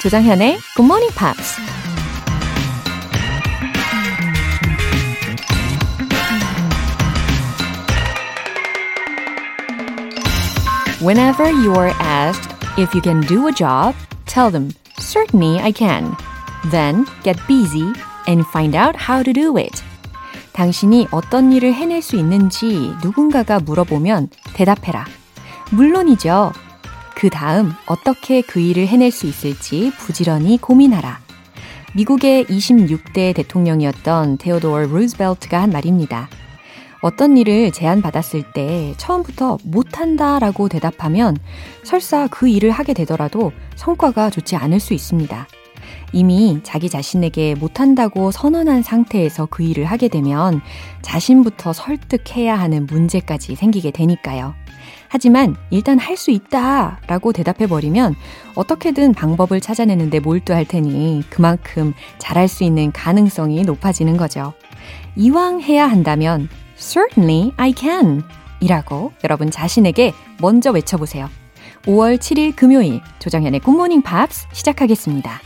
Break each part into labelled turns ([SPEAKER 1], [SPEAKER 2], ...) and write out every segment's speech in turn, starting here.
[SPEAKER 1] 조장현의 Good Morning Pops. Whenever you are asked if you can do a job, tell them, certainly I can. Then get busy and find out how to do it. 당신이 어떤 일을 해낼 수 있는지 누군가가 물어보면 대답해라. 물론이죠. 그 다음 어떻게 그 일을 해낼 수 있을지 부지런히 고민하라. 미국의 26대 대통령이었던 테오도어 루즈벨트가 한 말입니다. 어떤 일을 제안받았을 때 처음부터 못한다 라고 대답하면 설사 그 일을 하게 되더라도 성과가 좋지 않을 수 있습니다. 이미 자기 자신에게 못한다고 선언한 상태에서 그 일을 하게 되면 자신부터 설득해야 하는 문제까지 생기게 되니까요. 하지만 일단 할 수 있다 라고 대답해버리면 어떻게든 방법을 찾아내는데 몰두할 테니 그만큼 잘할 수 있는 가능성이 높아지는 거죠. 이왕 해야 한다면 Certainly I can 이라고 여러분 자신에게 먼저 외쳐보세요. 5월 7일 금요일 조정현의 굿모닝 팝스 시작하겠습니다.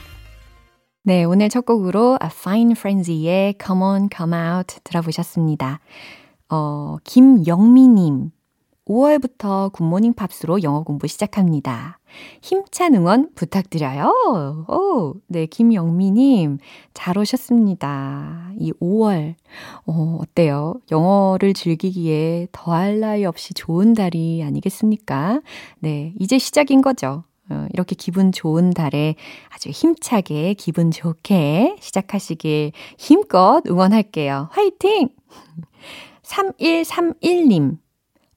[SPEAKER 1] 네, 오늘 첫 곡으로 A Fine Frenzy의 Come On Come Out 들어보셨습니다. 어, 김영미님 5월부터 굿모닝 팝스로 영어 공부 시작합니다. 힘찬 응원 부탁드려요. 오, 네, 김영미님, 잘 오셨습니다. 이 5월, 어, 어때요? 영어를 즐기기에 더할 나위 없이 좋은 달이 아니겠습니까? 네, 이제 시작인 거죠. 어, 이렇게 기분 좋은 달에 아주 힘차게 기분 좋게 시작하시길 힘껏 응원할게요. 화이팅! 3131님.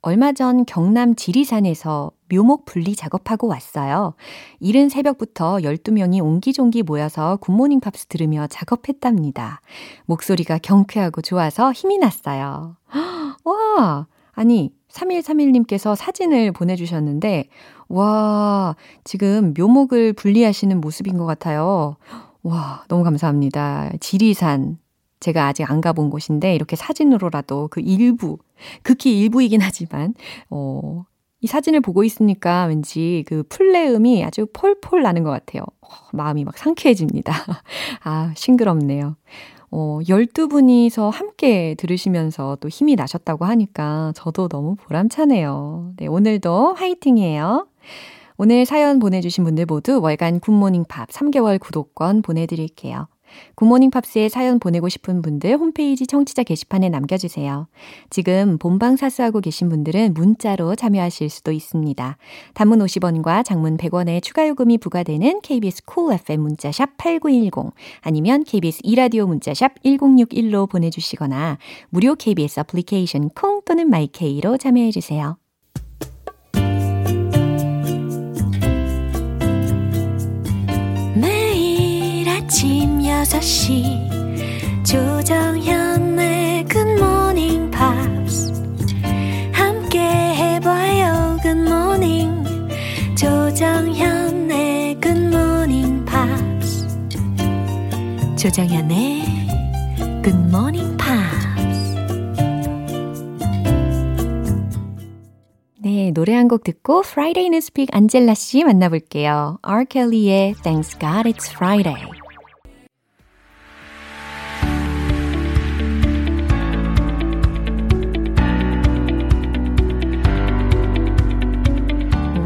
[SPEAKER 1] 얼마 전 경남 지리산에서 묘목 분리 작업하고 왔어요. 이른 새벽부터 12명이 옹기종기 모여서 굿모닝 팝스 들으며 작업했답니다. 목소리가 경쾌하고 좋아서 힘이 났어요. 와! 아니, 3131님께서 사진을 보내주셨는데, 와, 지금 묘목을 분리하시는 모습인 것 같아요. 와, 너무 감사합니다. 지리산. 제가 아직 안 가본 곳인데, 이렇게 사진으로라도 그 일부, 극히 일부이긴 하지만, 어, 이 사진을 보고 있으니까 왠지 그 플레음이 아주 폴폴 나는 것 같아요. 어, 마음이 막 상쾌해집니다. 아, 싱그럽네요. 어, 12분이서 함께 들으시면서 또 힘이 나셨다고 하니까 저도 너무 보람차네요. 네, 오늘도 화이팅이에요. 오늘 사연 보내주신 분들 모두 월간 Good Morning Pops 3개월 구독권 보내드릴게요. Good Morning Pops에 사연 보내고 싶은 분들 홈페이지 청취자 게시판에 남겨주세요. 지금 본방 사수하고 계신 분들은 문자로 참여하실 수도 있습니다. 단문 50원과 장문 100원의 추가 요금이 부과되는 KBS cool FM 문자샵 8910 아니면 KBS 2라디오 문자샵 1061로 보내주시거나 무료 KBS 애플리케이션 콩 또는 my K로 참여해주세요. 매일 아침 6시. 조정현의 Good Morning Pops 함께 해봐요 Good Morning 조정현의 Good Morning Pops 조정현의 Good Morning 네, 노래 한 곡 듣고 Friday Newspeak 안젤라 씨 만나볼게요. R. Kelly의 Thanks God It's Friday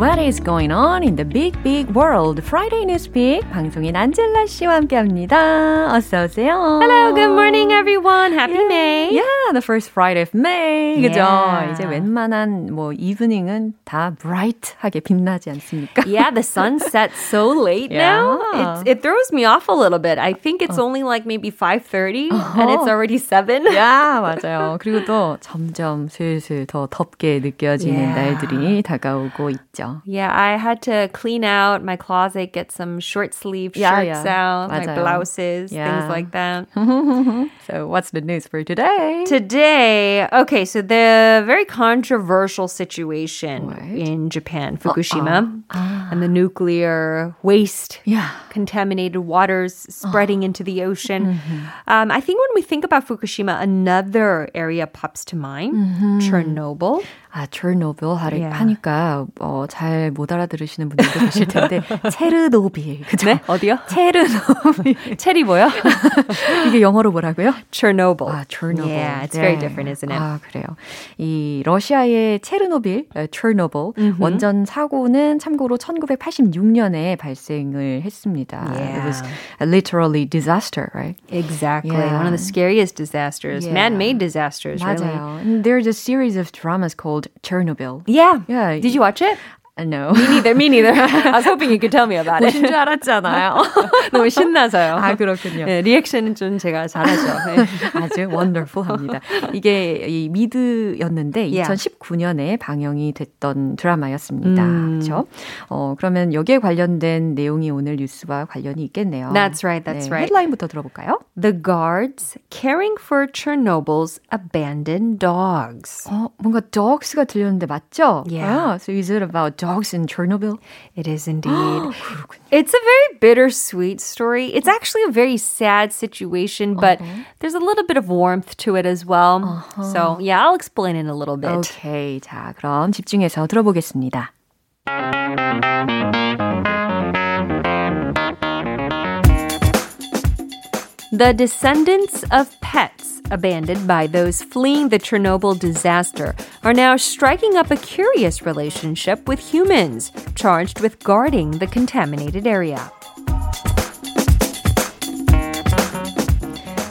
[SPEAKER 1] What is going on in the big, big world? Friday Newspeak 방송인 안젤라 씨와 함께합니다. 어서 오세요.
[SPEAKER 2] Hello, good morning, everyone. Happy
[SPEAKER 1] yeah,
[SPEAKER 2] May.
[SPEAKER 1] Yeah, the first Friday of May.
[SPEAKER 2] Yeah.
[SPEAKER 1] 그죠? 이제 웬만한 뭐 이브닝은 다 bright하게 빛나지 않습니까?
[SPEAKER 2] Yeah, the sun sets so late now.
[SPEAKER 1] Yeah.
[SPEAKER 2] It's, it throws me off a little bit. I think it's only like maybe 5.30 and it's already 7.
[SPEAKER 1] 야, 맞아요. 그리고 또 점점 슬슬 더 덥게 느껴지는
[SPEAKER 2] Yeah.
[SPEAKER 1] 날들이 다가오고 있죠.
[SPEAKER 2] Yeah, I had to clean out my closet, get some short sleeve
[SPEAKER 1] Yeah,
[SPEAKER 2] shirts
[SPEAKER 1] yeah.
[SPEAKER 2] out, my
[SPEAKER 1] 맞아요.
[SPEAKER 2] blouses,
[SPEAKER 1] Yeah.
[SPEAKER 2] things like that.
[SPEAKER 1] So what's the news for today?
[SPEAKER 2] Today, okay, so the very controversial situation
[SPEAKER 1] Right.
[SPEAKER 2] in Japan, Fukushima, and the nuclear waste,
[SPEAKER 1] Yeah.
[SPEAKER 2] contaminated waters spreading into the ocean. Um, I think when we think about Fukushima, another area pops to mind Chernobyl.
[SPEAKER 1] 아, Chernobyl 하리, yeah. 하니까 어, 잘 못 알아들으시는 분들도 계실 텐데 체르노빌. 그죠?
[SPEAKER 2] 네? 어디요?
[SPEAKER 1] 체르노빌.
[SPEAKER 2] 체리 뭐요?
[SPEAKER 1] 이게 영어로 뭐라고요?
[SPEAKER 2] Chernobyl.
[SPEAKER 1] 아, Chernobyl.
[SPEAKER 2] Yeah, it's 네. very different, isn't it?
[SPEAKER 1] 아, 그래요. 이 러시아의 체르노빌, Chernobyl mm-hmm. 원전 사고는 참고로 1986년에 발생을 했습니다.
[SPEAKER 2] Yeah.
[SPEAKER 1] It was literally disaster, right?
[SPEAKER 2] Exactly. Yeah. One of the scariest disasters, yeah. man-made disasters,
[SPEAKER 1] 맞아요.
[SPEAKER 2] really.
[SPEAKER 1] And there's a series of dramas called Chernobyl.
[SPEAKER 2] Yeah.
[SPEAKER 1] Yeah.
[SPEAKER 2] Did you watch it?
[SPEAKER 1] No.
[SPEAKER 2] Me neither, me neither. I was hoping you could tell me about it.
[SPEAKER 1] 보신 줄 알았잖아요.
[SPEAKER 2] 너무 신나서요.
[SPEAKER 1] 아, 그렇군요.
[SPEAKER 2] 네, 리액션은 좀 제가 잘하죠. 네.
[SPEAKER 1] 아주 wonderful합니다. 이게 이 미드였는데 yeah. 2019년에 방영이 됐던 드라마였습니다. 음. 그렇죠? 어, 그러면 여기에 관련된 내용이 오늘 뉴스와 관련이 있겠네요.
[SPEAKER 2] That's right, that's
[SPEAKER 1] 네,
[SPEAKER 2] right.
[SPEAKER 1] 헤드라인부터 들어볼까요?
[SPEAKER 2] The guards caring for Chernobyl's abandoned dogs.
[SPEAKER 1] 어, 뭔가 dogs가 들렸는데 맞죠?
[SPEAKER 2] Yeah.
[SPEAKER 1] Oh, so is it about dogs in Chernobyl?
[SPEAKER 2] It is indeed. it's a very bittersweet story. It's actually a very sad situation, but uh-huh. there's a little bit of warmth to it as well. Uh-huh. So, yeah, I'll explain in a little bit.
[SPEAKER 1] Okay. 자, 그럼 집중해서 들어보겠습니다.
[SPEAKER 2] The descendants of pets abandoned by those fleeing the Chernobyl disaster, are now striking up a curious relationship with humans, charged with guarding the contaminated area.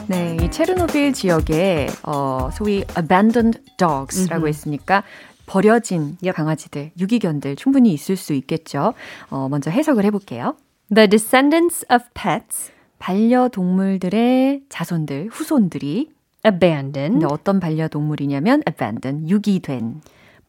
[SPEAKER 1] 네, 이 체르노빌 지역에 어, 소위 abandoned dogs라고 했으니까 버려진. 강아지들, 유기견들 충분히 있을 수 있겠죠. 어, 먼저 해석을 해볼게요.
[SPEAKER 2] The descendants of pets
[SPEAKER 1] 반려동물들의 자손들, 후손들이
[SPEAKER 2] abandoned.
[SPEAKER 1] 어떤 반려동물이냐면 abandoned, 유기된.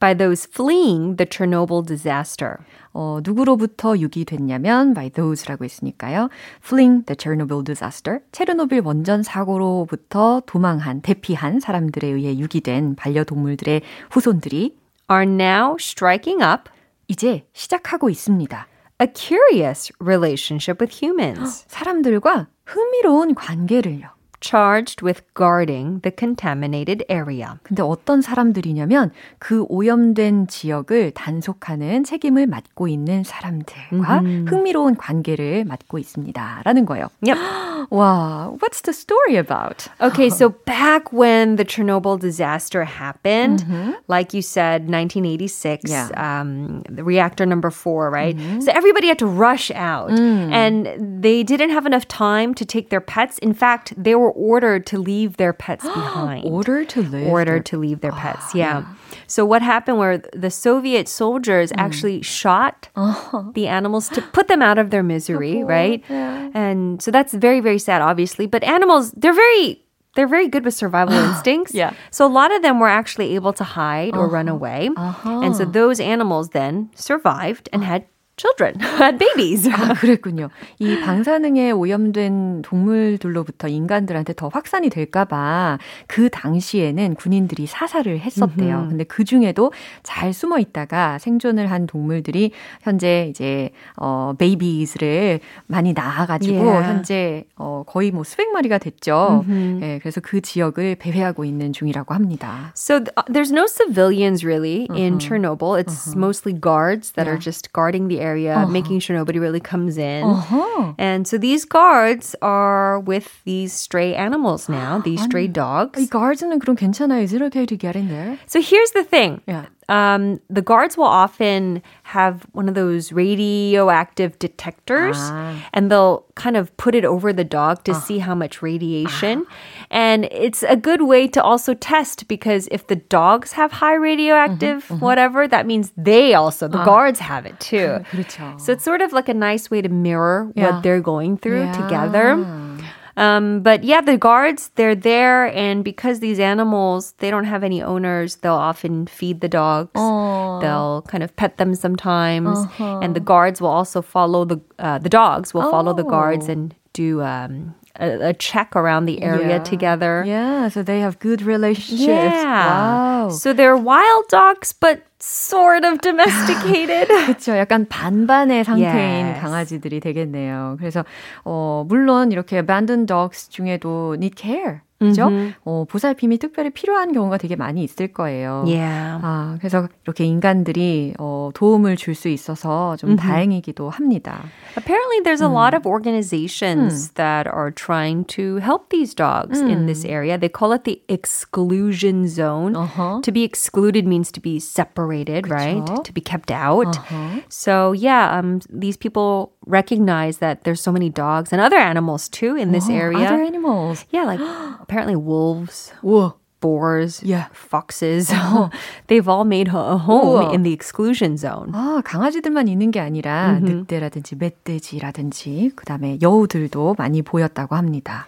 [SPEAKER 2] by those fleeing the Chernobyl disaster.
[SPEAKER 1] 어, 누구로부터 유기됐냐면 by those라고 했으니까요. fleeing the Chernobyl disaster. 체르노빌 원전 사고로부터 도망한, 대피한 사람들에 의해 유기된 반려동물들의 후손들이
[SPEAKER 2] are now striking up
[SPEAKER 1] 이제 시작하고 있습니다.
[SPEAKER 2] a curious relationship with humans.
[SPEAKER 1] 사람들과 흥미로운 관계를요.
[SPEAKER 2] charged with guarding the contaminated area.
[SPEAKER 1] 근데 어떤 사람들이냐면 그 오염된 지역을 단속하는 책임을 맡고 있는 사람들과 mm-hmm. 흥미로운 관계를 맡고 있습니다라는 거예요.
[SPEAKER 2] Yep.
[SPEAKER 1] wow, what's the story about?
[SPEAKER 2] Okay, so back when the Chernobyl disaster happened, mm-hmm. like you said, 1986, yeah. um, the reactor number four, right? Mm-hmm. So everybody had to rush out, mm. and they didn't have enough time to take their pets. In fact, they were ordered to leave their pets behind.
[SPEAKER 1] ordered to leave.
[SPEAKER 2] Ordered to leave their pets. yeah. So what happened where the Soviet soldiers mm. actually shot uh-huh. the animals to put them out of their misery, right?
[SPEAKER 1] Yeah.
[SPEAKER 2] And so that's very very sad obviously, but animals they're very they're very good with survival instincts.
[SPEAKER 1] yeah.
[SPEAKER 2] So a lot of them were actually able to hide or uh-huh. run away.
[SPEAKER 1] Uh-huh.
[SPEAKER 2] And so those animals then survived and had children, had babies.
[SPEAKER 1] 아, 그랬군요. 이 방사능에 오염된 동물들로부터 인간들한테 더 확산이 될까봐 그 당시에는 군인들이 사살을 했었대요. 음흠. 근데 그 중에도 잘 숨어 있다가 생존을 한 동물들이 현재 이제 어 베이비즈를 많이 낳아가지고 yeah. 현재 어 거의 뭐 수백 마리가 됐죠. 예, 그래서 그 지역을 배회하고 있는 중이라고 합니다.
[SPEAKER 2] So th- there's no civilians really in Chernobyl. It's mostly guards that yeah. are just guarding the area, uh-huh. making sure nobody really comes in.
[SPEAKER 1] Uh-huh.
[SPEAKER 2] And so these guards are with these stray animals now, these stray dogs.
[SPEAKER 1] 이 guards는 그럼 괜찮아요? Is it okay to get in there?
[SPEAKER 2] So here's the thing.
[SPEAKER 1] Yeah.
[SPEAKER 2] Um, the guards will often have one of those radioactive detectors
[SPEAKER 1] ah.
[SPEAKER 2] and they'll kind of put it over the dog to uh. see how much radiation. Ah. And it's a good way to also test because if the dogs have high radioactive mm-hmm, mm-hmm. whatever, that means they also, the uh. guards have it too. So it's sort of like a nice way to mirror yeah. what they're going through
[SPEAKER 1] yeah.
[SPEAKER 2] together. Um, but yeah, the guards, they're there. And because these animals, they don't have any owners, they'll often feed the dogs.
[SPEAKER 1] Aww.
[SPEAKER 2] They'll kind of pet them sometimes.
[SPEAKER 1] Uh-huh.
[SPEAKER 2] And the guards will also follow the, uh, the dogs will follow the guards
[SPEAKER 1] oh.
[SPEAKER 2] and do, um, a, a, check around the area
[SPEAKER 1] yeah.
[SPEAKER 2] together.
[SPEAKER 1] Yeah, so they have good relationships.
[SPEAKER 2] Yeah.
[SPEAKER 1] Wow.
[SPEAKER 2] So they're wild dogs, but sort of domesticated.
[SPEAKER 1] 그렇죠. 약간 반반의 상태인
[SPEAKER 2] yes.
[SPEAKER 1] 강아지들이 되겠네요. 그래서 어 물론 이렇게 abandoned dogs 중에도 need care. 그죠? Mm-hmm. 어, 보살핌이 특별히 필요한 경우가 되게 많이 있을 거예요.
[SPEAKER 2] Yeah.
[SPEAKER 1] 아, 그래서 이렇게 인간들이 어, 도움을 줄 수 있어서 좀 mm-hmm. 다행이기도 합니다.
[SPEAKER 2] Apparently there's a mm. lot of organizations mm. that are trying to help these dogs mm. in this area. They call it the exclusion zone. Uh-huh. To be excluded means to be separated, 그쵸? right? To be kept out. Uh-huh. So yeah, um, these people recognize that there's so many dogs and other animals too in this
[SPEAKER 1] oh,
[SPEAKER 2] area.
[SPEAKER 1] Other animals.
[SPEAKER 2] Yeah, like apparently wolves.
[SPEAKER 1] Whoa
[SPEAKER 2] boars, yeah. foxes. They've all made a home 우와. in the exclusion zone.
[SPEAKER 1] 아, 강아지들만 있는 게 아니라 mm-hmm. 늑대라든지 멧돼지라든지 그다음에 여우들도 많이 보였다고 합니다.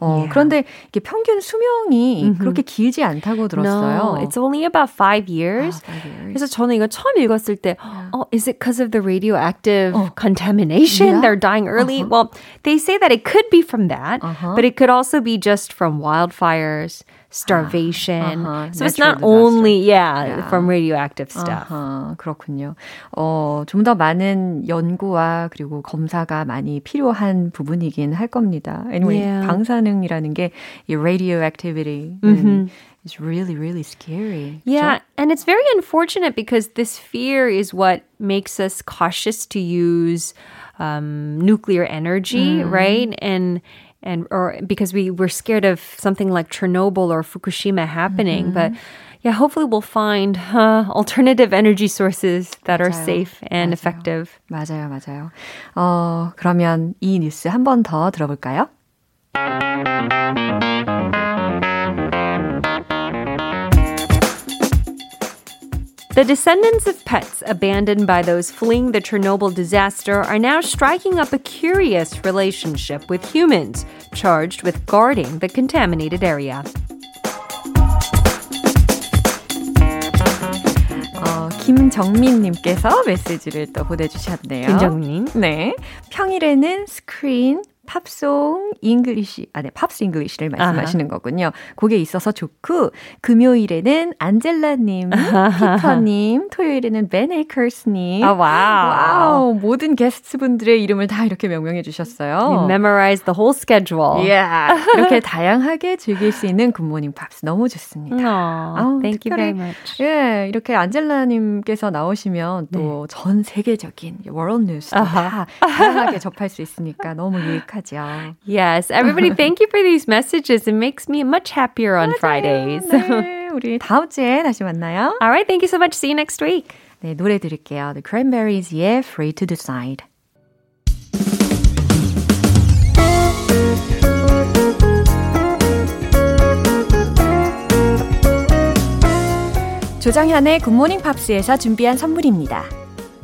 [SPEAKER 1] 어, yeah. 그런데 이게 평균 수명이 mm-hmm. 그렇게 길지 않다고 들었어요.
[SPEAKER 2] No, it's only about five years. 아, five years. 그래서 저는 이거 처음 읽었을 때, yeah. oh, is it because of the radioactive oh. contamination? Yeah? They're dying early. Uh-huh. Well, they say that it could be from that, uh-huh. but it could also be just from wildfires. starvation. Uh-huh. So it's not disaster. only yeah, yeah, from radioactive stuff.
[SPEAKER 1] Uh-huh. 그렇군요. 어, 좀 더 많은 연구와 그리고 검사가 많이 필요한 부분이긴 할 겁니다. Anyway, yeah. 방사능이라는 게 이 radioactivity mm-hmm. is really really scary.
[SPEAKER 2] Yeah, 그렇죠? and it's very unfortunate because this fear is what makes us cautious to use um, nuclear energy, mm. right? And and or because we were scared of something like Chernobyl or Fukushima happening, mm-hmm. but yeah, hopefully we'll find uh, alternative energy sources that 맞아요. are safe and 맞아요. effective.
[SPEAKER 1] 맞아요, 맞아요. 어, 그러면 이 뉴스 한 번 더 들어볼까요?
[SPEAKER 2] The descendants of pets abandoned by those fleeing the Chernobyl disaster are now striking up a curious relationship with humans, charged with guarding the contaminated area.
[SPEAKER 1] 어, 김정민님께서 메시지를 또 보내주셨네요.
[SPEAKER 2] 김정민.
[SPEAKER 1] 네. 평일에는 스크린, 팝송 잉글리시, 아, 네, 팝스 잉글리시를 말씀하시는 아하. 거군요. 그게 있어서 좋고, 금요일에는 안젤라님, 피터님, 토요일에는 벤 에이커스님.
[SPEAKER 2] 아,
[SPEAKER 1] wow. wow. 모든 게스트분들의 이름을 다 이렇게 명명해 주셨어요.
[SPEAKER 2] You memorize the whole schedule.
[SPEAKER 1] Yeah. 이렇게 다양하게 즐길 수 있는 Good Morning Pops 너무 좋습니다.
[SPEAKER 2] Aww, 아우, thank 특별히, you very much.
[SPEAKER 1] 예, 이렇게 안젤라님께서 나오시면 또 네. 전 세계적인 world 뉴스도 다 다양하게 접할 수 있으니까 너무 유익 하죠. 하죠.
[SPEAKER 2] Yes, everybody thank you for these messages. It makes me much happier on
[SPEAKER 1] 맞아요.
[SPEAKER 2] Fridays.
[SPEAKER 1] 네, 우리 다음 주에 다시 만나요.
[SPEAKER 2] All right, thank you so much. See you next week.
[SPEAKER 1] 네, 노래 들을게요. The Cranberries의 Free to Decide. 조정현의 굿모닝 팝스에서 준비한 선물입니다.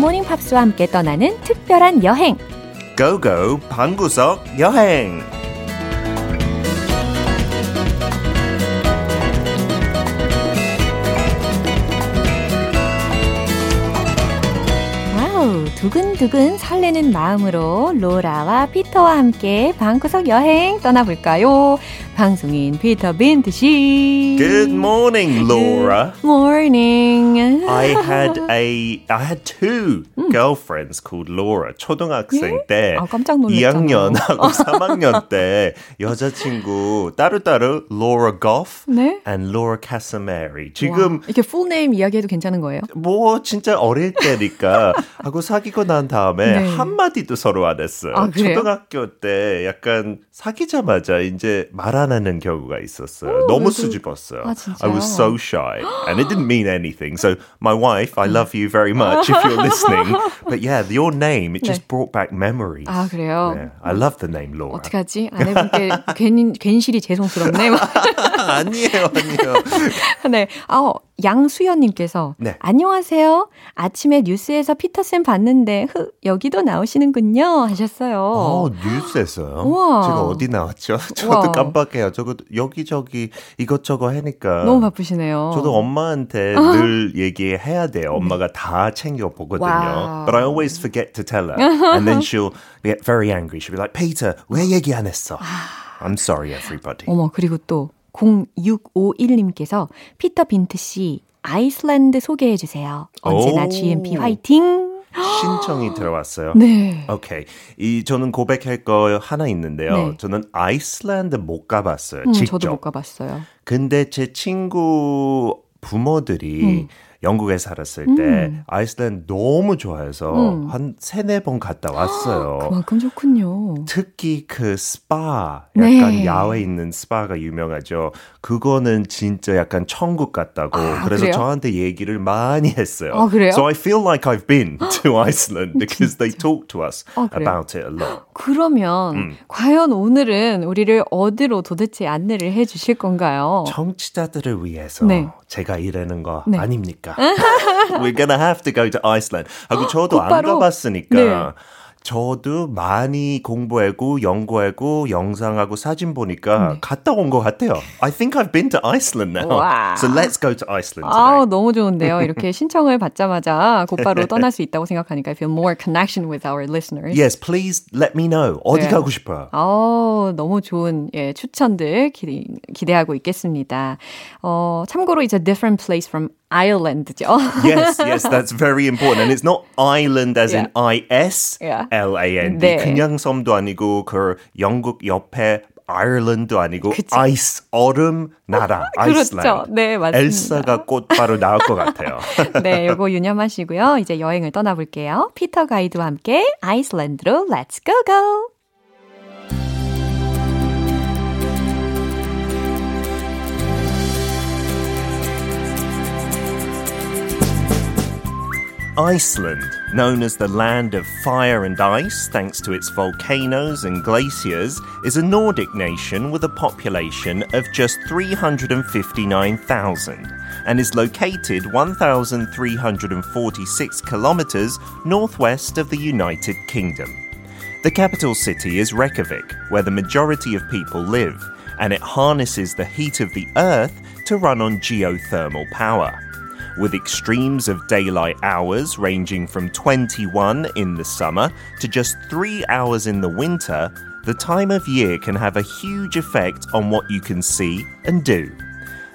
[SPEAKER 1] Good Morning Pops와 함께 떠나는 특별한 여행.
[SPEAKER 3] go go 방구석 여행.
[SPEAKER 1] wow, 두근두근 설레는 마음으로 로라와 피터와 함께 방구석 여행 떠나볼까요? 방송인 피터 빈트 씨.
[SPEAKER 3] Good morning, Laura.
[SPEAKER 1] Good morning.
[SPEAKER 3] I had a I had two 음. girlfriends called Laura. 초등학생 예? 때
[SPEAKER 1] 아, 깜짝 놀랐잖아.
[SPEAKER 3] 2학년하고 3학년 때 여자친구 따로따로 Laura Goff
[SPEAKER 1] 네?
[SPEAKER 3] and Laura Casamari. 지금
[SPEAKER 1] 와, 이렇게 full name 이야기해도 괜찮은 거예요?
[SPEAKER 3] 뭐 진짜 어릴 때니까 하고 사귀고 난 다음에 네. 한 마디도 서로 안 했어요.
[SPEAKER 1] 아,
[SPEAKER 3] 초등학교 때 약간 사귀자마자 이제 말안 경우가 있었어요. 오, 너무 수줍었어요.
[SPEAKER 1] 아,
[SPEAKER 3] I was so shy and it didn't mean anything. So my wife, I love you very much if you're listening. But yeah, your name it just 네. brought back memories.
[SPEAKER 1] 아 그래요?
[SPEAKER 3] Yeah, I love the name Laura.
[SPEAKER 1] 어떡하지? 아내분께 괜 괜시리 죄송스럽네.
[SPEAKER 3] 아니에요, 아니에요.
[SPEAKER 1] 네. 아, 양수연님께서
[SPEAKER 3] 네.
[SPEAKER 1] 안녕하세요. 아침에 뉴스에서 피터쌤 봤는데 흐, 여기도 나오시는군요 하셨어요.
[SPEAKER 3] 어, 뉴스에서요?
[SPEAKER 1] 우와.
[SPEAKER 3] 제가 어디 나왔죠? 저도
[SPEAKER 1] 우와.
[SPEAKER 3] 깜빡해요. 저거 여기저기 이것저것 하니까.
[SPEAKER 1] 너무 바쁘시네요.
[SPEAKER 3] 저도 엄마한테 늘 얘기해야 돼요. 엄마가 다 챙겨 보거든요.
[SPEAKER 1] Wow.
[SPEAKER 3] But I always forget to tell her. And then she'll get very angry. She'll be like, Peter, 왜 얘기 안 했어? I'm sorry, everybody.
[SPEAKER 1] 어머, 그리고 또 0651님께서 피터 빈트 씨 아이슬란드 소개해 주세요. 언제나
[SPEAKER 3] 오.
[SPEAKER 1] GMP 화이팅.
[SPEAKER 3] 신청이 들어왔어요.
[SPEAKER 1] 네.
[SPEAKER 3] 오케이. 이 저는 고백할 거 하나 있는데요.
[SPEAKER 1] 네.
[SPEAKER 3] 저는 아이슬란드 못 가봤어요.
[SPEAKER 1] 음,
[SPEAKER 3] 직접.
[SPEAKER 1] 저도 못 가봤어요.
[SPEAKER 3] 근데 제 친구 부모들이 영국에 살았을 때 아이슬란드 너무 좋아해서 한 세네 번 갔다 왔어요.
[SPEAKER 1] 그만큼 좋군요.
[SPEAKER 3] 특히 그 스파, 약간
[SPEAKER 1] 네.
[SPEAKER 3] 야외에 있는 스파가 유명하죠. 그거는 진짜 약간 천국 같다고.
[SPEAKER 1] 아,
[SPEAKER 3] 그래서
[SPEAKER 1] 그래요?
[SPEAKER 3] 저한테 얘기를 많이 했어요.
[SPEAKER 1] 아, 그래요?
[SPEAKER 3] So I feel like I've been to Iceland because they talk to us
[SPEAKER 1] 아,
[SPEAKER 3] about it a lot.
[SPEAKER 1] 그러면
[SPEAKER 3] 음.
[SPEAKER 1] 과연 오늘은 우리를 어디로 도대체 안내를 해 주실 건가요?
[SPEAKER 3] 청취자들을 위해서
[SPEAKER 1] 네.
[SPEAKER 3] 제가 이러는 거
[SPEAKER 1] 네.
[SPEAKER 3] 아닙니까? We're gonna have to go to Iceland. 하고 저도 안? 가봤으니까
[SPEAKER 1] 네.
[SPEAKER 3] 저도 많이 공부하고 연구하고 영상하고 사진 보니까 갔다 온 것 같아요. I think I've been to Iceland now.
[SPEAKER 1] 와.
[SPEAKER 3] So let's go to Iceland today.
[SPEAKER 1] 너무 좋은데요. 이렇게 신청을 받자마자 곧바로 떠날 수 있다고 생각하니까 I feel more connection with our listeners.
[SPEAKER 3] Yes, please let me know. 어디
[SPEAKER 1] 네.
[SPEAKER 3] 가고 싶어요?
[SPEAKER 1] 어, 너무 좋은 예, 추천들 기대, 기대하고 있겠습니다. 어, 참고로 a different place from Ireland죠.
[SPEAKER 3] yes, yes, that's very important. And it's not island as in I-S
[SPEAKER 1] Yeah.
[SPEAKER 3] L-A-N-D.
[SPEAKER 1] 네.
[SPEAKER 3] 그냥 섬도 아니고 그 영국 옆에 아일랜드 아니고
[SPEAKER 1] 그쵸.
[SPEAKER 3] 아이스 얼음 나라
[SPEAKER 1] 그렇죠.
[SPEAKER 3] 아이슬란드.
[SPEAKER 1] 네, 맞습니다.
[SPEAKER 3] 엘사가 곧바로 나올 것 같아요.
[SPEAKER 1] 네, 요거 유념하시고요. 이제 여행을 떠나볼게요. 피터 가이드와 함께 아이슬란드로 Let's go go!
[SPEAKER 3] Iceland, known as the land of fire and ice thanks to its volcanoes and glaciers, is a Nordic nation with a population of just 359,000 and is located 1,346 kilometers northwest of the United Kingdom. The capital city is Reykjavik, where the majority of people live, and it harnesses the heat of the earth to run on geothermal power with extremes of daylight hours ranging from 21 in the summer to just 3 hours in the winter, the time of year can have a huge effect on what you can see and do.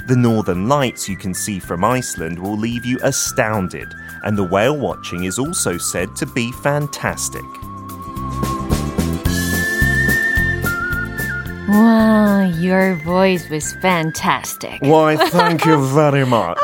[SPEAKER 3] The northern lights you can see from Iceland will leave you astounded, and the whale watching is also said to be fantastic.
[SPEAKER 1] Wow, your voice was fantastic.
[SPEAKER 3] Why, thank you very much.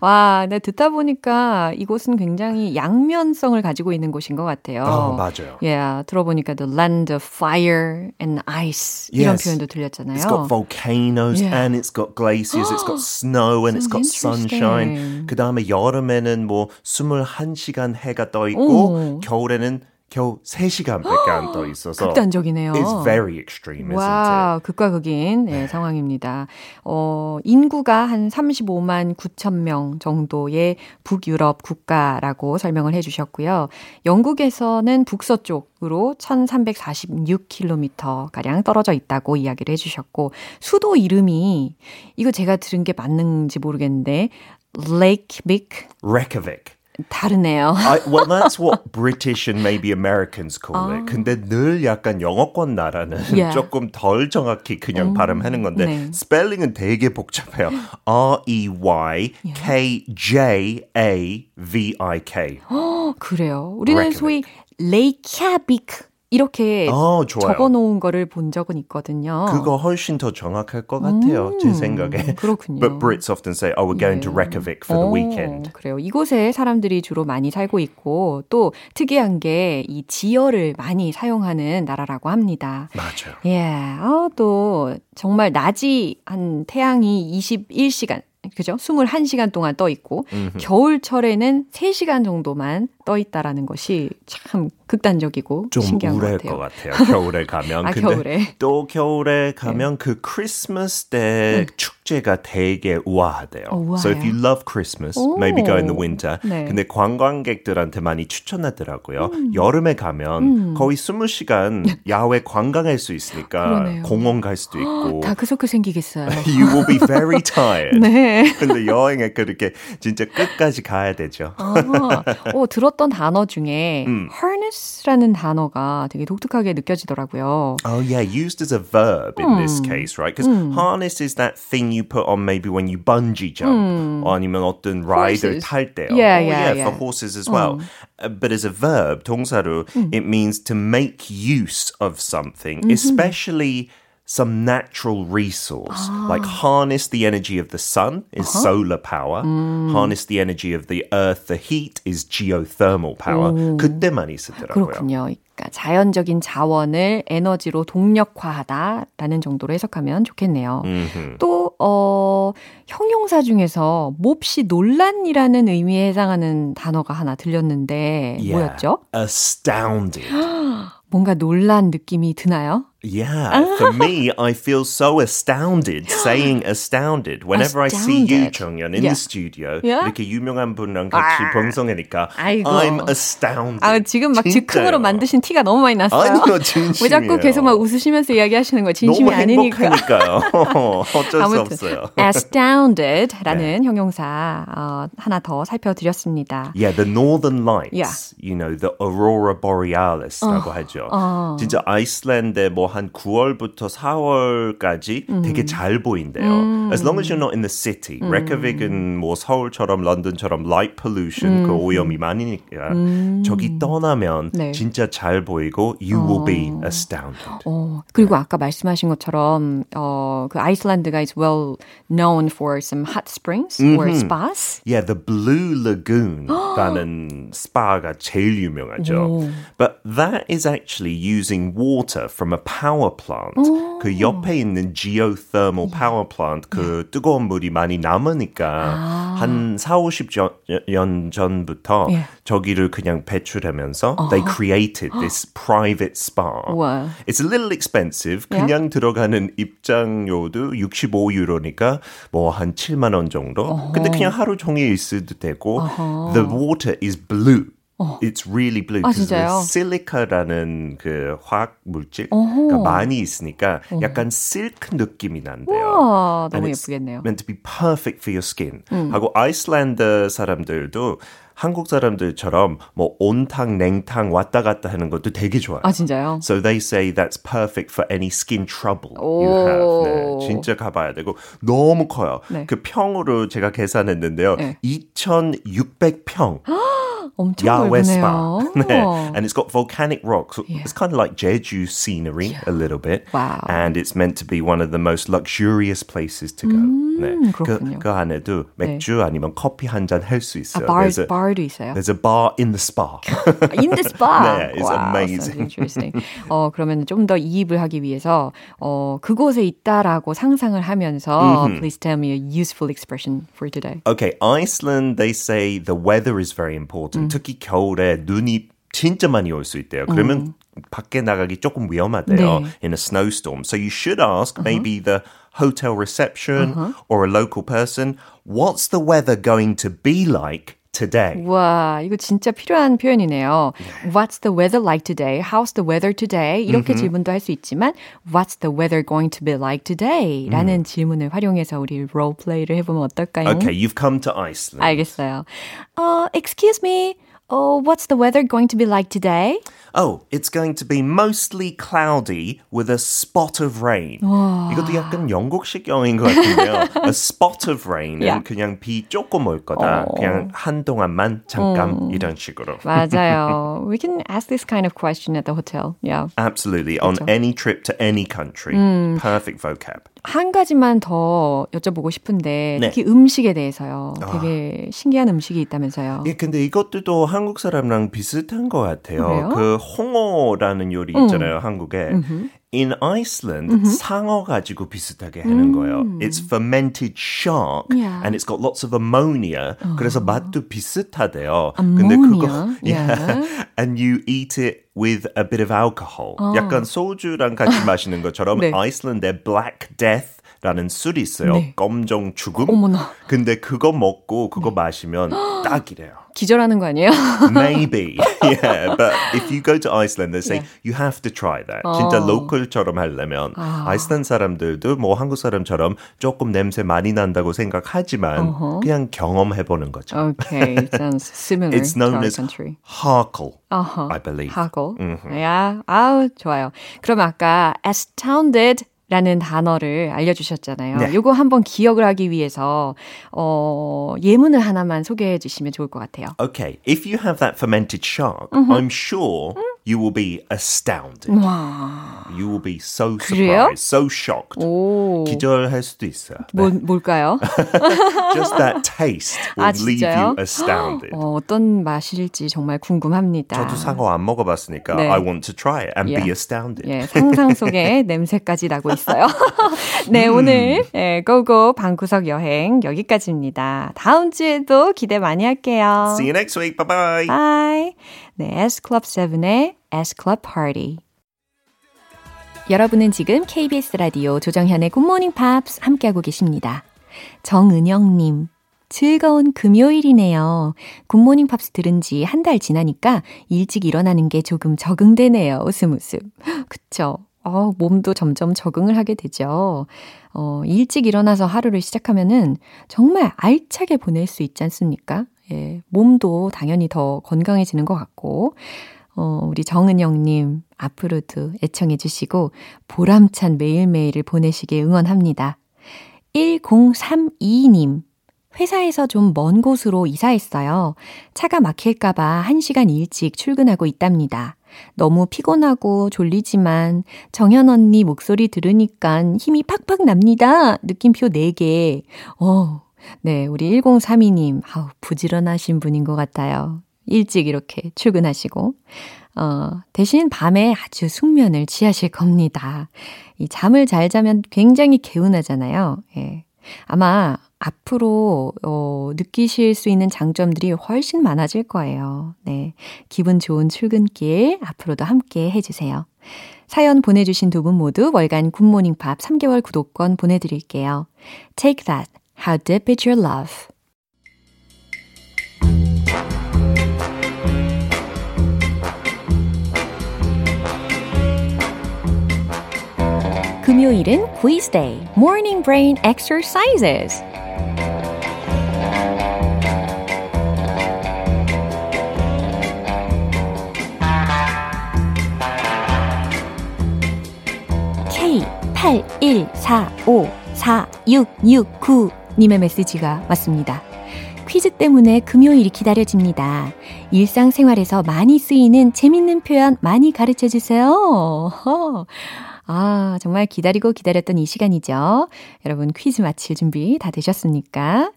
[SPEAKER 1] 와, 네, 듣다 보니까 이곳은 굉장히 양면성을 가지고 있는 곳인 것 같아요.
[SPEAKER 3] 어, 맞아요.
[SPEAKER 1] Yeah, 들어보니까 the land of fire and ice 이런
[SPEAKER 3] Yes.
[SPEAKER 1] 표현도 들렸잖아요.
[SPEAKER 3] It's got volcanoes
[SPEAKER 1] Yeah.
[SPEAKER 3] and it's got glaciers, it's got snow and it's got sunshine. 그 다음에 여름에는 뭐 21시간 해가 떠 있고
[SPEAKER 1] 오.
[SPEAKER 3] 겨울에는 겨우 3시간밖에 안 떠 있어서
[SPEAKER 1] 극단적이네요.
[SPEAKER 3] It's very extreme, isn't
[SPEAKER 1] 와, 극과 극인 네, 상황입니다. 어, 인구가 한 35만 9천 명 정도의 북유럽 국가라고 설명을 해주셨고요. 영국에서는 북서쪽으로 1346km 가량 떨어져 있다고 이야기를 해주셨고, 수도 이름이 이거 제가 들은 게 맞는지 모르겠는데,
[SPEAKER 3] it? Reykjavik.
[SPEAKER 1] 다르네요.
[SPEAKER 3] I, well, that's what British and maybe Americans call it. 근데 늘 약간 영어권 나라는
[SPEAKER 1] Yeah.
[SPEAKER 3] 조금 덜 정확히 그냥 발음하는 건데
[SPEAKER 1] 네.
[SPEAKER 3] 스펠링은 되게 복잡해요. R E Y K J A V I K.
[SPEAKER 1] 어, 그래요. 우리는. 소위 레이캬비크 이렇게
[SPEAKER 3] 어, 좋아요.
[SPEAKER 1] 적어 놓은 거를 본 적은 있거든요.
[SPEAKER 3] 그거 훨씬 더 정확할 것 같아요. 제 생각에.
[SPEAKER 1] 그렇군요.
[SPEAKER 3] But Brits often say, "Oh, we're going to Reykjavik for the
[SPEAKER 1] 어,
[SPEAKER 3] weekend."
[SPEAKER 1] 그래요. 이곳에 사람들이 주로 많이 살고 있고 또 특이한 게 이 지어를 많이 사용하는 나라라고 합니다.
[SPEAKER 3] 맞아요.
[SPEAKER 1] 예, 아, 또 정말 낮이 한 태양이 21시간 그죠? 21시간 동안 떠 있고 겨울철에는 3시간 정도만 떠 있다라는 것이 참 극단적이고
[SPEAKER 3] 좀
[SPEAKER 1] 신기한 것
[SPEAKER 3] 우울할
[SPEAKER 1] 같아요.
[SPEAKER 3] 것 같아요. 겨울에 가면.
[SPEAKER 1] 아,
[SPEAKER 3] 근데
[SPEAKER 1] 겨울에. 네.
[SPEAKER 3] 또 겨울에 가면 그 크리스마스 때 축제 축제가 되게 우아하대요.
[SPEAKER 1] 우아해요?
[SPEAKER 3] So if you love Christmas, maybe go in the winter.
[SPEAKER 1] 네.
[SPEAKER 3] 근데 관광객들한테 많이 추천하더라고요. 여름에 가면 거의 20시간 야외 관광할 수 있으니까
[SPEAKER 1] 그러네요.
[SPEAKER 3] 공원 갈 수도 있고.
[SPEAKER 1] 다크서클 생기겠어요.
[SPEAKER 3] You will be very tired.
[SPEAKER 1] 네.
[SPEAKER 3] 근데 여행에 그렇게 진짜 끝까지 가야 되죠.
[SPEAKER 1] 아, 어, 들었 던 단어 중에 harness라는 단어가 되게 독특하게 느껴지더라고요.
[SPEAKER 3] Oh yeah, used as a verb in this case, right? Because harness is that thing you put on maybe when you bungee jump, or 아니면 어떤 rider
[SPEAKER 1] Horses.
[SPEAKER 3] 탈 때요.
[SPEAKER 1] Yeah,
[SPEAKER 3] oh,
[SPEAKER 1] yeah,
[SPEAKER 3] yeah,
[SPEAKER 1] yeah.
[SPEAKER 3] for horses as well. Uh, but as a verb, 동사로, it means to make use of something, especially some natural resource, like harness the energy of the sun is solar power, harness the energy of the earth, the heat is geothermal power. 그때 많이 쓰더라고요.
[SPEAKER 1] 그렇군요. 그러니까 자연적인 자원을 에너지로 동력화하다라는 정도로 해석하면 좋겠네요. 또 어, 형용사 중에서 몹시 논란이라는 의미에 해당하는 단어가 하나 들렸는데
[SPEAKER 3] Yeah.
[SPEAKER 1] 뭐였죠?
[SPEAKER 3] Astounded.
[SPEAKER 1] 뭔가 논란 느낌이 드나요?
[SPEAKER 3] Yeah, for me, I feel so astounded saying astounded. Whenever I see you,
[SPEAKER 1] Astounded.
[SPEAKER 3] 정연, in
[SPEAKER 1] Yeah.
[SPEAKER 3] the studio,
[SPEAKER 1] Yeah?
[SPEAKER 3] 이렇게 유명한 분랑 같이 방송하니까
[SPEAKER 1] 아이고.
[SPEAKER 3] I'm astounded.
[SPEAKER 1] 아, 지금 막. 즉흥으로 만드신 티가 너무 많이 났어요.
[SPEAKER 3] 아니요,
[SPEAKER 1] 왜
[SPEAKER 3] 진심이에요.
[SPEAKER 1] 자꾸 계속 막 웃으시면서 이야기하시는 거예요? 진심이
[SPEAKER 3] 너무
[SPEAKER 1] 아니니까.
[SPEAKER 3] 행복하니까요. 어쩔 수 없어요.
[SPEAKER 1] astounded라는 형용사 어, 하나 더 살펴드렸습니다.
[SPEAKER 3] Yeah, the northern lights.
[SPEAKER 1] Yeah.
[SPEAKER 3] You know, the aurora borealis라고 하죠. 진짜 아이슬란드에 뭐한 9월부터 4월까지 되게 잘 보인대요. As long as you're not in the city. 레이커빅은 뭐 서울처럼 런던처럼 light pollution 그 오염이 많으니까 저기 떠나면
[SPEAKER 1] 네.
[SPEAKER 3] 진짜 잘 보이고 you will be astounded.
[SPEAKER 1] 어, 그리고 아까 말씀하신 것처럼 어, 그 아이슬란드가 is well known for some hot springs or spas.
[SPEAKER 3] Yeah, the Blue Lagoon라는 스파가 제일 유명하죠. But that is actually using water from a power plant. 그 옆에 있는 geothermal power plant 그 뜨거운 물이 많이 남으니까 한 4, 50년 전부터
[SPEAKER 1] 예.
[SPEAKER 3] 저기를 그냥 배출하면서 they created this private spa.
[SPEAKER 1] 우와.
[SPEAKER 3] It's a little expensive. 그냥 들어가는 입장료도 65유로니까 뭐 한 7만 원 정도. 근데 그냥 하루 종일 있어도 되고 the water is blue. It's really blue.
[SPEAKER 1] 아, 진짜요?
[SPEAKER 3] 실리카라는 그 화학 물질가 많이 있으니까 약간 실크 느낌이 난대요.
[SPEAKER 1] 우와, 너무 예쁘겠네요.
[SPEAKER 3] meant to be perfect for your skin. 하고 아이슬란드 사람들도 한국 사람들처럼 뭐 온탕 냉탕 왔다 갔다 하는 것도 되게 좋아요.
[SPEAKER 1] 아 진짜요?
[SPEAKER 3] So they say that's perfect for any skin trouble you
[SPEAKER 1] 오.
[SPEAKER 3] have. 네, 진짜 가봐야 되고 너무 커요.
[SPEAKER 1] 네.
[SPEAKER 3] 그 평으로 제가 계산했는데요.
[SPEAKER 1] 네.
[SPEAKER 3] 2,600평.
[SPEAKER 1] 엄청
[SPEAKER 3] 야외 스파.
[SPEAKER 1] 넓네요.
[SPEAKER 3] 네. And it's got volcanic rocks. It's kind of like Jeju scenery a little bit.
[SPEAKER 1] Wow.
[SPEAKER 3] And it's meant to be one of the most luxurious places to go. 네. 그,
[SPEAKER 1] 그렇군요.
[SPEAKER 3] 그 안에도 맥주 아니면 커피 한 잔 할 수
[SPEAKER 1] 아,
[SPEAKER 3] 있어요.
[SPEAKER 1] bar,
[SPEAKER 3] There's a-
[SPEAKER 1] bar도 있어요.
[SPEAKER 3] There's a bar in the spa.
[SPEAKER 1] In the spa.
[SPEAKER 3] 네, it's
[SPEAKER 1] wow,
[SPEAKER 3] amazing.
[SPEAKER 1] sounds interesting. 어, 그러면 좀 더 이입을 하기 위해서 어, 그곳에 있다라고 상상을 하면서 please tell me a useful expression for today.
[SPEAKER 3] Okay, Iceland, they say the weather is very important. 특히 겨울에 눈이 진짜 많이 올 수 있대요. 그러면 밖에 나가기 조금 위험하대요.
[SPEAKER 1] 네.
[SPEAKER 3] In a snowstorm. So you should ask maybe the hotel reception or a local person, what's the weather going to be like today?
[SPEAKER 1] 와, 이거 진짜 필요한 표현이네요. What's the weather like today? How's the weather today? 이렇게 질문도 할 수 있지만 What's the weather going to be like today? 라는 질문을 활용해서 우리 role play를 해보면 어떨까요?
[SPEAKER 3] Okay, you've come to Iceland.
[SPEAKER 1] 알겠어요. 어, excuse me. Oh, what's the weather going to be like today?
[SPEAKER 3] Oh, it's going to be mostly cloudy with a spot of rain. 이것도 약간 영국식 영어인 것 같은데요. a spot of rain은
[SPEAKER 1] Yeah.
[SPEAKER 3] 그냥 비 조금 올 거다. 그냥 한동안만 잠깐 이런 식으로.
[SPEAKER 1] 맞아요. We can ask this kind of question at the hotel. Yeah.
[SPEAKER 3] Absolutely. On any trip to any country. Perfect vocab.
[SPEAKER 1] 한 가지만 더 여쭤보고 싶은데
[SPEAKER 3] 네.
[SPEAKER 1] 특히 음식에 대해서요. 되게 신기한 음식이 있다면서요.
[SPEAKER 3] 예, 근데 이것도 또 한국 사람랑 비슷한 것 같아요.
[SPEAKER 1] 그래요?
[SPEAKER 3] 그 홍어라는 요리 있잖아요, 한국에. In Iceland, 상어 가지고 비슷하게 하는 거예요. It's fermented shark
[SPEAKER 1] Yeah.
[SPEAKER 3] and it's got lots of ammonia. 그래서 맛도 비슷하대요. 근데 그거
[SPEAKER 1] Ammonia?
[SPEAKER 3] yeah. and you eat it with a bit of alcohol. 약간 소주랑 같이 마시는 것처럼
[SPEAKER 1] 네.
[SPEAKER 3] 아이슬란드의 Black Death 라는 술이 있어요.
[SPEAKER 1] 네.
[SPEAKER 3] 검정 죽음.
[SPEAKER 1] 어머나.
[SPEAKER 3] 근데 그거 먹고 그거 마시면 딱이래요.
[SPEAKER 1] 기절하는 거 아니에요?
[SPEAKER 3] Maybe. yeah. But if you go to Iceland, they say
[SPEAKER 1] Yeah.
[SPEAKER 3] you have to try that. 진짜
[SPEAKER 1] 어.
[SPEAKER 3] 로컬처럼 하려면
[SPEAKER 1] 아.
[SPEAKER 3] 아이슬란드 사람들도 뭐 한국 사람처럼 조금 냄새 많이 난다고 생각하지만
[SPEAKER 1] 어허.
[SPEAKER 3] 그냥 경험해 보는 거죠.
[SPEAKER 1] Okay, sounds similar
[SPEAKER 3] It's known as
[SPEAKER 1] country.
[SPEAKER 3] harkle,
[SPEAKER 1] 어허.
[SPEAKER 3] I believe.
[SPEAKER 1] 하고. 야, 아우, 좋아요. 그럼 아까 astounded 라는 단어를 알려주셨잖아요.
[SPEAKER 3] 네.
[SPEAKER 1] 요거 한번 기억을 하기 위해서, 어, 예문을 하나만 소개해 주시면 좋을 것 같아요.
[SPEAKER 3] Okay, if you have that fermented shark, I'm sure you will be astounded.
[SPEAKER 1] 와.
[SPEAKER 3] You will be so
[SPEAKER 1] 그래요?
[SPEAKER 3] surprised, so shocked.
[SPEAKER 1] 오.
[SPEAKER 3] 기절할 수도 있어요.
[SPEAKER 1] 뭐, 뭘까요?
[SPEAKER 3] Just that taste will
[SPEAKER 1] 아,
[SPEAKER 3] leave you astounded.
[SPEAKER 1] 어, 어떤 맛일지 정말 궁금합니다.
[SPEAKER 3] 저도 상어 안 먹어봤으니까
[SPEAKER 1] 네.
[SPEAKER 3] I want to try it and be
[SPEAKER 1] Yeah.
[SPEAKER 3] astounded.
[SPEAKER 1] 예, 상상 속에 냄새까지 나고 있어요. 네, 오늘 예, 고고 방구석 여행 여기까지입니다. 다음 주에도 기대 많이 할게요.
[SPEAKER 3] See you next week. Bye bye.
[SPEAKER 1] Bye. 네, S Club 7의 S Club Party. 여러분은 지금 KBS 라디오 조정현의 굿모닝 팝스 함께하고 계십니다. 정은영님. 즐거운 금요일이네요. 굿모닝 팝스 들은 지 한 달 지나니까 일찍 일어나는 게 조금 적응되네요. 웃음 웃음. 그쵸. 어, 몸도 점점 적응을 하게 되죠. 어, 일찍 일어나서 하루를 시작하면은 정말 알차게 보낼 수 있지 않습니까? 예, 몸도 당연히 더 건강해지는 것 같고, 어, 우리 정은영님, 앞으로도 애청해주시고, 보람찬 매일매일을 보내시길 응원합니다. 1032님, 회사에서 좀 먼 곳으로 이사했어요. 차가 막힐까봐 1시간 일찍 출근하고 있답니다. 너무 피곤하고 졸리지만 정현 언니 목소리 들으니까 힘이 팍팍 납니다. 느낌표 4개. 어, 네, 우리 1032님, 아우, 부지런하신 분인 것 같아요. 일찍 이렇게 출근하시고. 어, 대신 밤에 아주 숙면을 취하실 겁니다. 이 잠을 잘 자면 굉장히 개운하잖아요. 예. 아마 앞으로 어, 느끼실 수 있는 장점들이 훨씬 많아질 거예요. 네. 기분 좋은 출근길 앞으로도 함께 해주세요. 사연 보내주신 두 분 모두 월간 굿모닝 팝 3개월 구독권 보내드릴게요. Take that. How deep is your love? 금요일은 quiz day, morning brain exercises. K81454669 님의 메시지가 왔습니다. 퀴즈 때문에 금요일이 기다려집니다. 일상생활에서 많이 쓰이는 재밌는 표현 많이 가르쳐 주세요. 허. 아, 정말 기다리고 기다렸던 이 시간이죠. 여러분 퀴즈 마칠 준비 다 되셨습니까?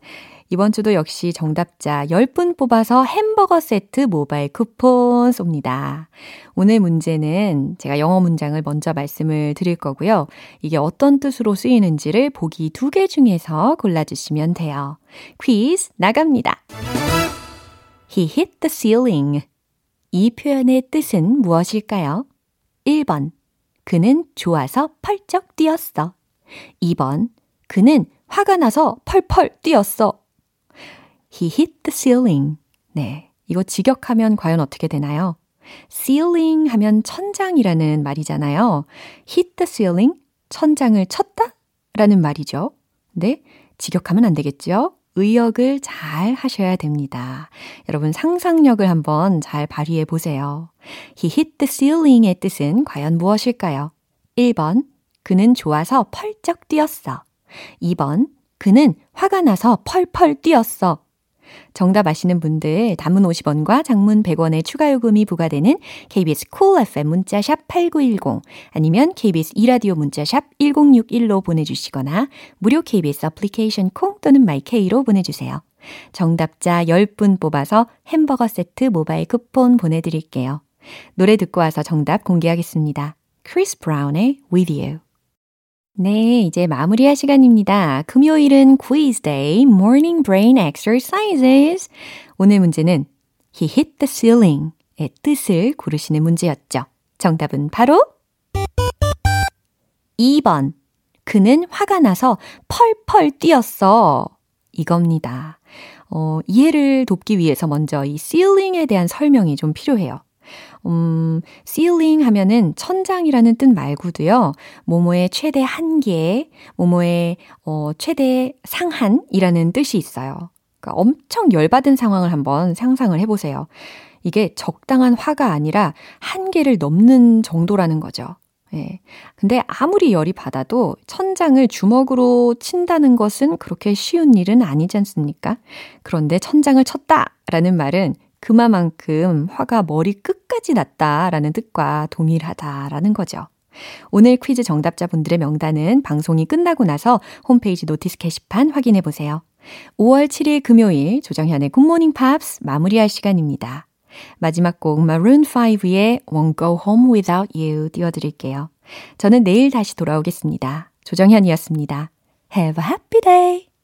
[SPEAKER 1] 이번 주도 역시 정답자 10분 뽑아서 햄버거 세트 모바일 쿠폰 쏩니다. 오늘 문제는 제가 영어 문장을 먼저 말씀을 드릴 거고요. 이게 어떤 뜻으로 쓰이는지를 보기 두 개 중에서 골라주시면 돼요. 퀴즈 나갑니다. He hit the ceiling. 이 표현의 뜻은 무엇일까요? 1번. 그는 좋아서 펄쩍 뛰었어. 2번. 그는 화가 나서 펄펄 뛰었어. He hit the ceiling. 네. 이거 직역하면 과연 어떻게 되나요? ceiling 하면 천장이라는 말이잖아요. hit the ceiling, 천장을 쳤다? 라는 말이죠. 네. 직역하면 안 되겠죠? 의역을 잘 하셔야 됩니다. 여러분 상상력을 한번 잘 발휘해 보세요. He hit the ceiling의 뜻은 과연 무엇일까요? 1번, 그는 좋아서 펄쩍 뛰었어. 2번, 그는 화가 나서 펄펄 뛰었어. 정답 아시는 분들 단문 50원과 장문 100원의 추가 요금이 부과되는 KBS Cool FM 문자샵 8910 아니면 KBS 이라디오 문자샵 1061로 보내주시거나 무료 KBS 애플리케이션 콩 또는 마이케이로 보내주세요. 정답자 10분 뽑아서 햄버거 세트 모바일 쿠폰 보내드릴게요. 노래 듣고 와서 정답 공개하겠습니다. 크리스 브라운의 With You 네, 이제 마무리할 시간입니다. 금요일은 quiz day, morning brain exercises. 오늘 문제는 he hit the ceiling의 뜻을 고르시는 문제였죠. 정답은 바로 2번. 그는 화가 나서 펄펄 뛰었어. 이겁니다. 어, 이해를 돕기 위해서 먼저 이 ceiling에 대한 설명이 좀 필요해요. 음, ceiling 하면은 천장이라는 뜻 말고도요, 모모의 최대 한계, 모모의 어, 최대 상한이라는 뜻이 있어요. 그러니까 엄청 열받은 상황을 한번 상상을 해보세요. 이게 적당한 화가 아니라 한계를 넘는 정도라는 거죠. 예. 근데 아무리 열이 받아도 천장을 주먹으로 친다는 것은 그렇게 쉬운 일은 아니지 않습니까? 그런데 천장을 쳤다라는 말은 그만큼 화가 머리 끝까지 났다라는 뜻과 동일하다라는 거죠. 오늘 퀴즈 정답자분들의 명단은 방송이 끝나고 나서 홈페이지 notice 게시판 확인해 보세요. 5월 7일 금요일 조정현의 굿모닝 팝스 마무리할 시간입니다. 마지막 곡 Maroon 5의 Won't Go Home Without You 띄워드릴게요. 저는 내일 다시 돌아오겠습니다. 조정현이었습니다. Have a happy day!